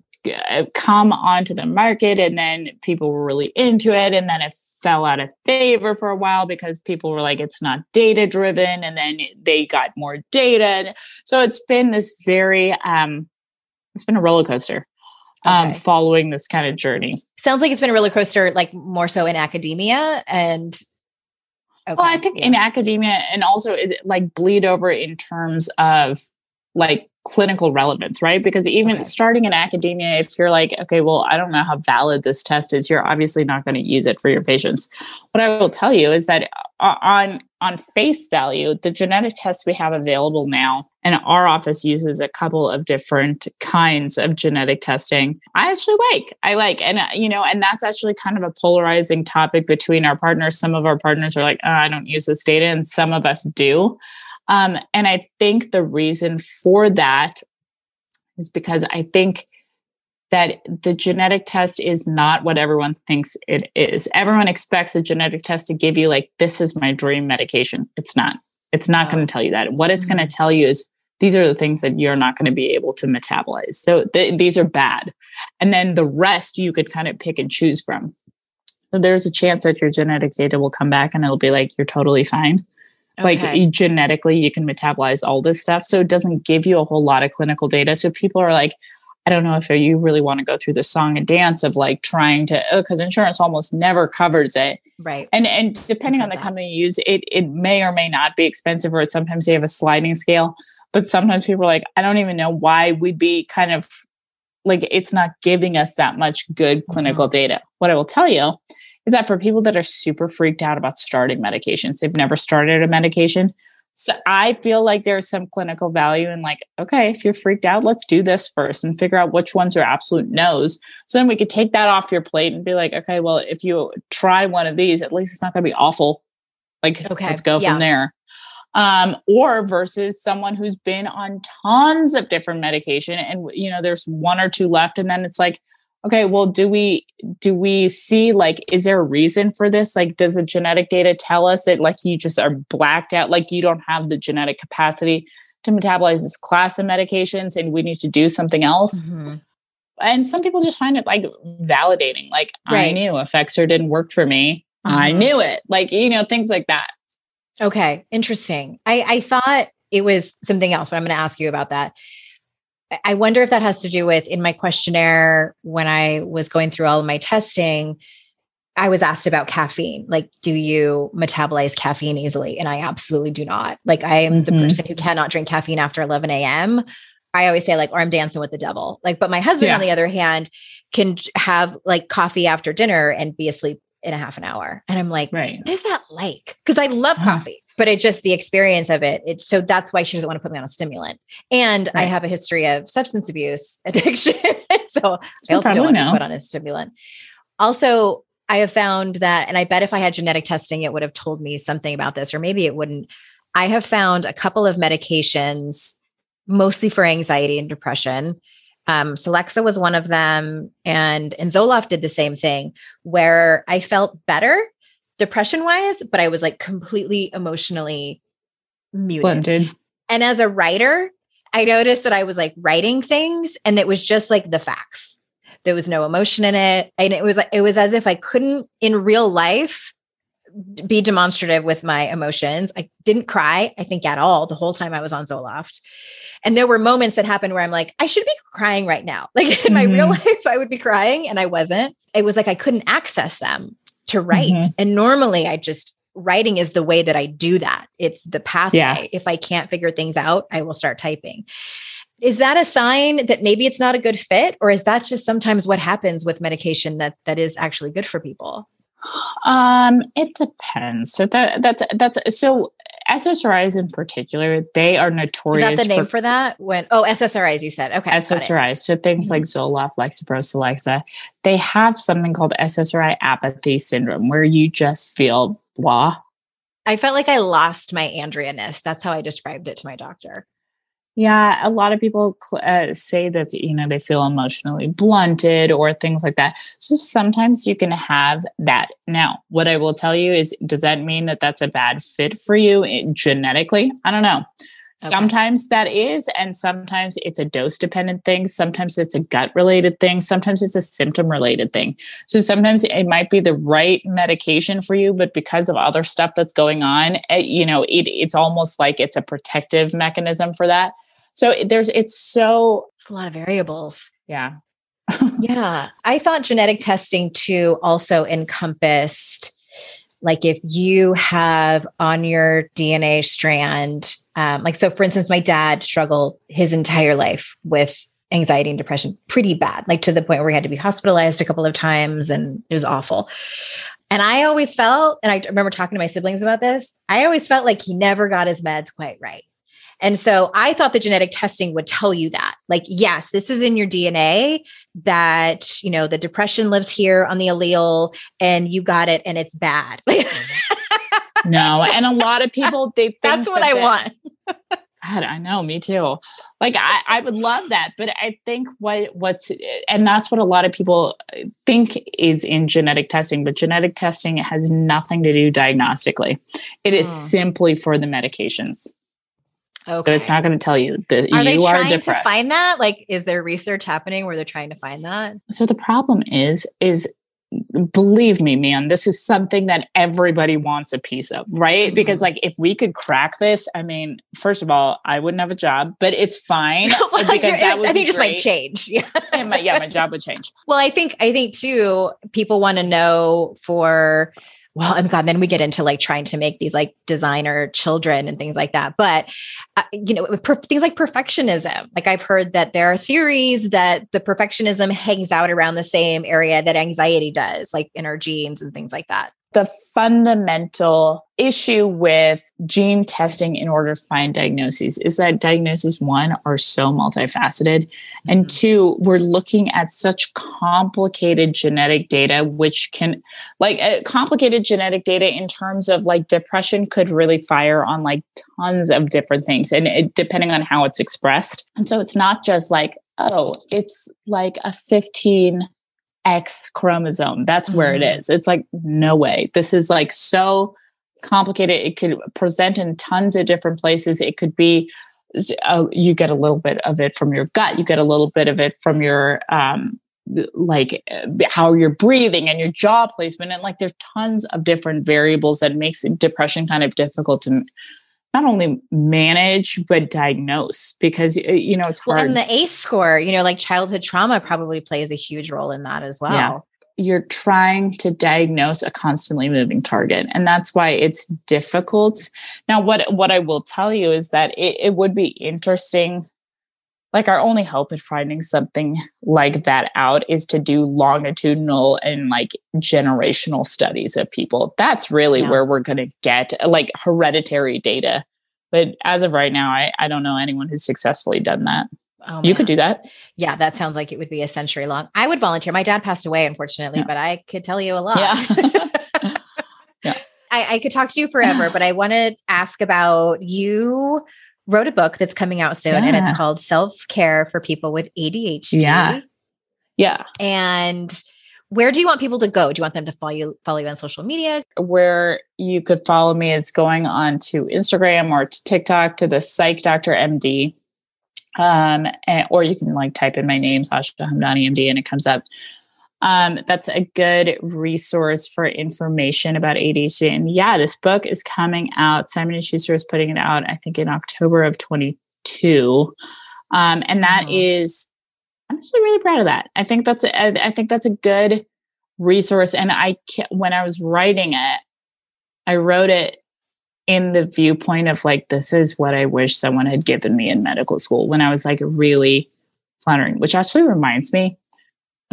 come onto the market and then people were really into it. And then it fell out of favor for a while because people were like, it's not data driven. And then they got more data. So it's been this very, um, it's been a roller coaster um, okay. following this kind of journey.
Sounds like it's been a roller coaster, like more so in academia and.
Okay. Well, I think yeah. in academia and also it, like bleed over in terms of like clinical relevance, right? Because even okay. starting in academia, if you're like, okay, well, I don't know how valid this test is, you're obviously not going to use it for your patients. What I will tell you is that uh, on on face value, the genetic tests we have available now, and our office uses a couple of different kinds of genetic testing. I actually like. I like, and uh, you know, and that's actually kind of a polarizing topic between our partners. Some of our partners are like, oh, I don't use this data, and some of us do. Um, and I think the reason for that is because I think that the genetic test is not what everyone thinks it is. Everyone expects a genetic test to give you, like, this is my dream medication. It's not. It's not oh. going to tell you that. What it's mm-hmm. going to tell you is these are the things that you're not going to be able to metabolize. So th- these are bad. And then the rest you could kind of pick and choose from. So there's a chance that your genetic data will come back and it'll be like, you're totally fine. Okay. Like genetically, you can metabolize all this stuff. So it doesn't give you a whole lot of clinical data. So people are like, I don't know if you really want to go through the song and dance of like trying to, oh, because insurance almost never covers it.
Right.
And and depending on the that. company you use, it it may or may not be expensive, or sometimes they have a sliding scale. But sometimes people are like, I don't even know why we'd be kind of like it's not giving us that much good clinical mm-hmm. data. What I will tell you is that for people that are super freaked out about starting medications, they've never started a medication. So I feel like there's some clinical value in like, okay, if you're freaked out, let's do this first and figure out which ones are absolute no's. So then we could take that off your plate and be like, okay, well, if you try one of these, at least it's not going to be awful. Like, okay, let's go yeah. from there. Um, or versus someone who's been on tons of different medication and you know there's one or two left, and then it's like, okay well do we do we see like is there a reason for this? Like does the genetic data tell us that like you just are blacked out like you don't have the genetic capacity to metabolize this class of medications and we need to do something else? Mm-hmm. and some people just find it like validating like right. i knew effexor didn't work for me. Mm-hmm. i knew it. Like you know things like that.
Okay interesting. I i thought it was something else but i'm going to ask you about that I wonder if that has to do with in my questionnaire when I was going through all of my testing, I was asked about caffeine. Like, do you metabolize caffeine easily? And I absolutely do not. Like, I am mm-hmm. the person who cannot drink caffeine after 11 a.m. I always say, like, or I'm dancing with the devil. Like, but my husband, yeah. on the other hand, can have like coffee after dinner and be asleep in a half an hour. And I'm like, right. what is that like? Because I love coffee but it just the experience of it. It so that's why she doesn't want to put me on a stimulant. And right. I have a history of substance abuse addiction, so I also don't want to put on a stimulant. Also, I have found that, and I bet if I had genetic testing, it would have told me something about this, or maybe it wouldn't. I have found a couple of medications, mostly for anxiety and depression. Um, Celexa was one of them, and and Zoloft did the same thing, where I felt better depression wise, but I was like completely emotionally muted. Blended. And as a writer, I noticed that I was like writing things and it was just like the facts. There was no emotion in it. And it was like, it was as if I couldn't in real life be demonstrative with my emotions. I didn't cry, I think, at all the whole time I was on Zoloft. And there were moments that happened where I'm like, I should be crying right now. Like in mm-hmm. my real mm-hmm. life, I would be crying and I wasn't. It was like I couldn't access them to write. Mm-hmm. And normally I just writing is the way that I do that. It's the pathway. Yeah. If I can't figure things out, I will start typing. Is that a sign that maybe it's not a good fit or is that just sometimes what happens with medication that that is actually good for people?
Um, it depends. So that that's that's so SSRIs in particular, they are notorious.
Is that the name for, for that? When oh SSRIs, you said okay.
SSRIs, so things mm-hmm. like Zoloft, Lexapro, Celexa, they have something called SSRI apathy syndrome, where you just feel blah.
I felt like I lost my Andrea ness. That's how I described it to my doctor.
Yeah, a lot of people uh, say that you know they feel emotionally blunted or things like that. So sometimes you can have that. Now, what I will tell you is, does that mean that that's a bad fit for you eh, genetically? I don't know. Okay. Sometimes that is, and sometimes it's a dose dependent thing. Sometimes it's a gut related thing. Sometimes it's a symptom related thing. So sometimes it might be the right medication for you, but because of other stuff that's going on, eh, you know, it, it's almost like it's a protective mechanism for that. So there's, it's so.
It's a lot of variables.
Yeah.
yeah. I thought genetic testing too also encompassed like if you have on your DNA strand, um, like so, for instance, my dad struggled his entire life with anxiety and depression pretty bad, like to the point where he had to be hospitalized a couple of times and it was awful. And I always felt, and I remember talking to my siblings about this, I always felt like he never got his meds quite right. And so I thought the genetic testing would tell you that. Like, yes, this is in your DNA that, you know, the depression lives here on the allele and you got it and it's bad.
no. And a lot of people, they
That's what that I that, want.
God, I know, me too. Like I, I would love that, but I think what what's and that's what a lot of people think is in genetic testing, but genetic testing has nothing to do diagnostically. It is hmm. simply for the medications. Okay. So it's not going to tell you that you
are
you
they
trying
to find that? Like, is there research happening where they're trying to find that?
So the problem is, is believe me, man, this is something that everybody wants a piece of, right? Mm-hmm. Because like if we could crack this, I mean, first of all, I wouldn't have a job, but it's fine well, because that would
I think
just
might change. Yeah.
yeah, my, yeah, my job would change.
Well, I think I think too, people want to know for well, and God, then we get into like trying to make these like designer children and things like that. But, uh, you know, per- things like perfectionism. Like I've heard that there are theories that the perfectionism hangs out around the same area that anxiety does, like in our genes and things like that
the fundamental issue with gene testing in order to find diagnoses is that diagnoses one are so multifaceted mm-hmm. and two we're looking at such complicated genetic data which can like uh, complicated genetic data in terms of like depression could really fire on like tons of different things and it, depending on how it's expressed and so it's not just like oh it's like a 15 X chromosome. That's where mm-hmm. it is. It's like, no way. This is like so complicated. It could present in tons of different places. It could be, uh, you get a little bit of it from your gut, you get a little bit of it from your, um, like uh, how you're breathing and your jaw placement and like there's tons of different variables that makes depression kind of difficult to not only manage but diagnose because uh, you know it's hard.
Well, and the ACE score, you know, like childhood trauma probably plays a huge role in that as well. Yeah.
You're trying to diagnose a constantly moving target, and that's why it's difficult. Now, what what I will tell you is that it, it would be interesting like our only hope at finding something like that out is to do longitudinal and like generational studies of people. That's really yeah. where we're going to get like hereditary data. But as of right now i, I don't know anyone who's successfully done that. Oh, you could do that.
Yeah that sounds like it would be a century long. I would volunteer. My dad passed away unfortunately yeah. but i could tell you a lot.
Yeah.
Yeah. I, I could talk to you forever but i want to ask about you wrote a book that's coming out soon yeah. and it's called Self Care for People with ADHD.
Yeah. Yeah.
And where do you want people to go? Do you want them to follow you follow you on social media?
Where you could follow me is going on to Instagram or to TikTok to the Psych Doctor MD. Um, and, or you can like type in my name, Sasha Hamdani MD, and it comes up. Um, that's a good resource for information about ADHD. And yeah, this book is coming out. Simon and Schuster is putting it out, I think, in October of 22. Um, and that mm-hmm. is, I'm actually really proud of that. I think that's a, I think that's a good resource. And I, when I was writing it, I wrote it in the viewpoint of like, this is what I wish someone had given me in medical school when I was like really floundering, which actually reminds me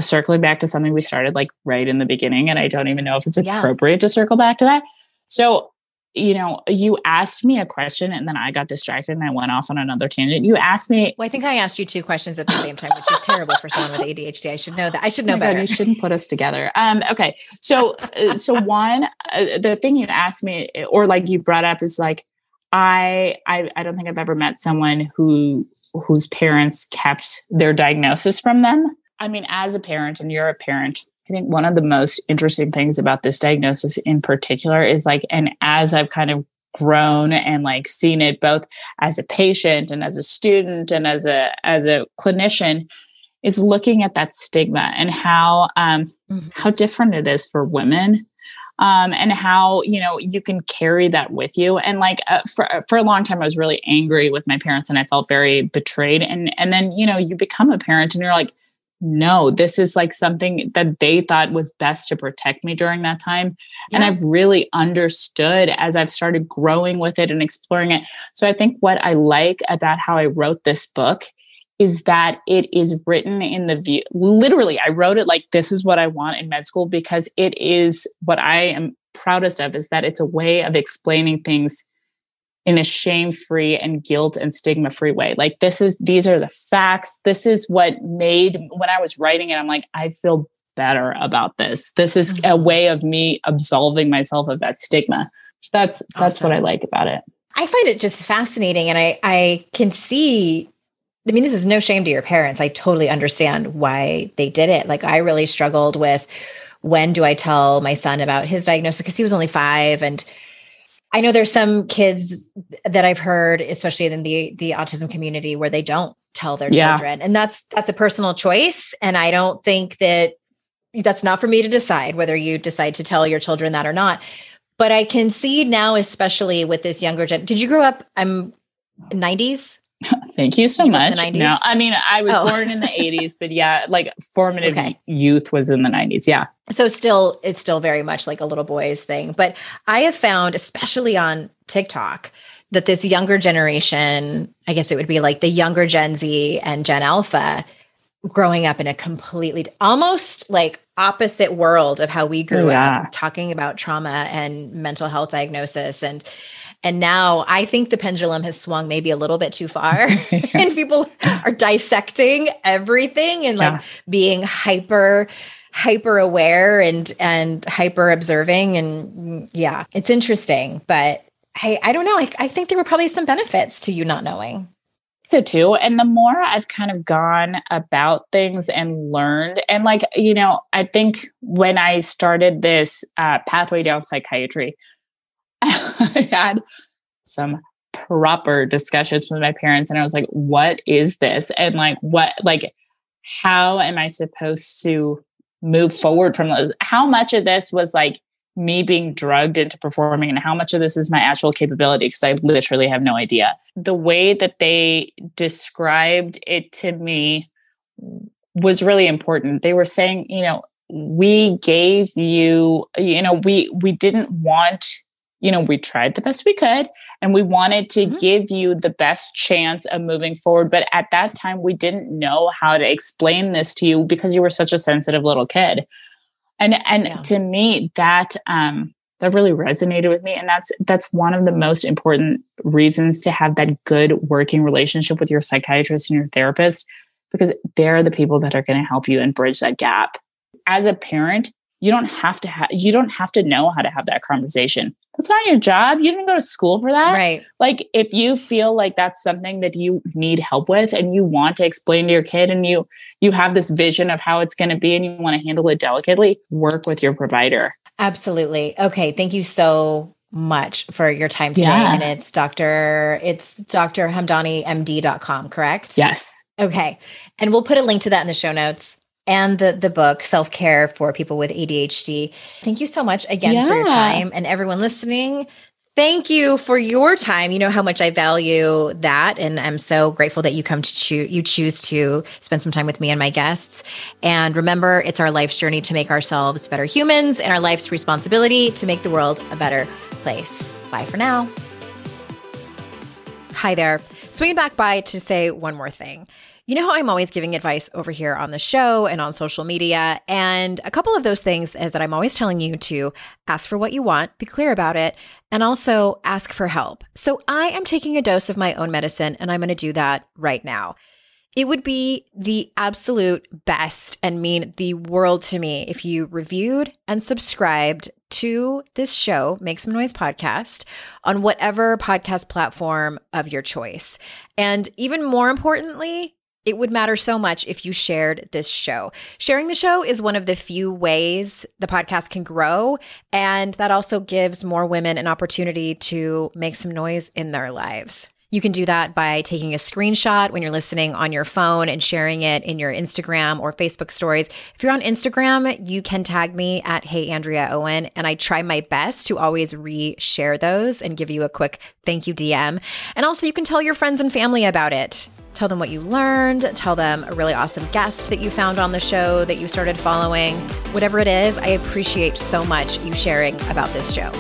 circling back to something we started like right in the beginning, and I don't even know if it's appropriate yeah. to circle back to that. So you know, you asked me a question and then I got distracted and I went off on another tangent. You asked me.
Well, I think I asked you two questions at the same time, which is terrible for someone with ADHD. I should know that. I should know oh better.
God, you shouldn't put us together. Um, okay. So, uh, so one, uh, the thing you asked me or like you brought up is like, I, I, I don't think I've ever met someone who, whose parents kept their diagnosis from them. I mean, as a parent and you're a parent, I think one of the most interesting things about this diagnosis in particular is like, and as I've kind of grown and like seen it both as a patient and as a student and as a as a clinician is looking at that stigma and how um mm-hmm. how different it is for women um and how you know you can carry that with you and like uh, for for a long time I was really angry with my parents and I felt very betrayed and and then you know you become a parent and you're like no, this is like something that they thought was best to protect me during that time. Yeah. And I've really understood as I've started growing with it and exploring it. So I think what I like about how I wrote this book is that it is written in the view literally i wrote it like this is what i want in med school because it is what i am proudest of is that it's a way of explaining things in a shame free and guilt and stigma free way. Like this is these are the facts. This is what made when I was writing it I'm like I feel better about this. This is mm-hmm. a way of me absolving myself of that stigma. So that's that's awesome. what I like about it.
I find it just fascinating and I I can see I mean this is no shame to your parents. I totally understand why they did it. Like I really struggled with when do I tell my son about his diagnosis because he was only 5 and I know there's some kids that I've heard, especially in the the autism community, where they don't tell their yeah. children, and that's that's a personal choice. And I don't think that that's not for me to decide whether you decide to tell your children that or not. But I can see now, especially with this younger gen. Did you grow up? I'm 90s.
Thank you so much. No, I mean, I was oh. born in the 80s, but yeah, like formative okay. youth was in the 90s. Yeah.
So still, it's still very much like a little boys thing. But I have found, especially on TikTok, that this younger generation, I guess it would be like the younger Gen Z and Gen Alpha, growing up in a completely almost like opposite world of how we grew oh, yeah. up talking about trauma and mental health diagnosis and and now I think the pendulum has swung maybe a little bit too far and people are dissecting everything and like yeah. being hyper hyper aware and and hyper observing and yeah, it's interesting, but I I don't know. I, I think there were probably some benefits to you not knowing.
So too. And the more I've kind of gone about things and learned, and like, you know, I think when I started this uh, pathway down psychiatry, I had some proper discussions with my parents and I was like, what is this? And like, what, like, how am I supposed to move forward from this? How much of this was like me being drugged into performing and how much of this is my actual capability? Because I literally have no idea. The way that they described it to me was really important. They were saying, you know, we gave you, you know, we we didn't want you know, we tried the best we could and we wanted to mm-hmm. give you the best chance of moving forward. But at that time, we didn't know how to explain this to you because you were such a sensitive little kid. And and yeah. to me, that um that really resonated with me. And that's that's one of the most important reasons to have that good working relationship with your psychiatrist and your therapist, because they're the people that are going to help you and bridge that gap. As a parent, you don't have to have you don't have to know how to have that conversation. That's not your job. You didn't go to school for that.
Right.
Like if you feel like that's something that you need help with and you want to explain to your kid and you you have this vision of how it's going to be and you want to handle it delicately work with your provider.
Absolutely. Okay thank you so much for your time today. Yeah. and it's dr it's dr hamdanimd.com correct?
Yes.
Okay and we'll put a link to that in the show notes and the the book Self Care for People with ADHD. Thank you so much again yeah. for your time and everyone listening. Thank you for your time. You know how much I value that, and I'm so grateful that you come to choose. You choose to spend some time with me and my guests. And remember, it's our life's journey to make ourselves better humans, and our life's responsibility to make the world a better place. Bye for now. Hi there. Swinging back by to say one more thing. You know how I'm always giving advice over here on the show and on social media. And a couple of those things is that I'm always telling you to ask for what you want, be clear about it, and also ask for help. So I am taking a dose of my own medicine and I'm going to do that right now. It would be the absolute best and mean the world to me if you reviewed and subscribed to this show, Make Some Noise podcast, on whatever podcast platform of your choice. And even more importantly, it would matter so much if you shared this show. Sharing the show is one of the few ways the podcast can grow. And that also gives more women an opportunity to make some noise in their lives. You can do that by taking a screenshot when you're listening on your phone and sharing it in your Instagram or Facebook stories. If you're on Instagram, you can tag me at Hey Andrea Owen, and I try my best to always re-share those and give you a quick thank you DM. And also, you can tell your friends and family about it. Tell them what you learned, tell them a really awesome guest that you found on the show that you started following. Whatever it is, I appreciate so much you sharing about this show.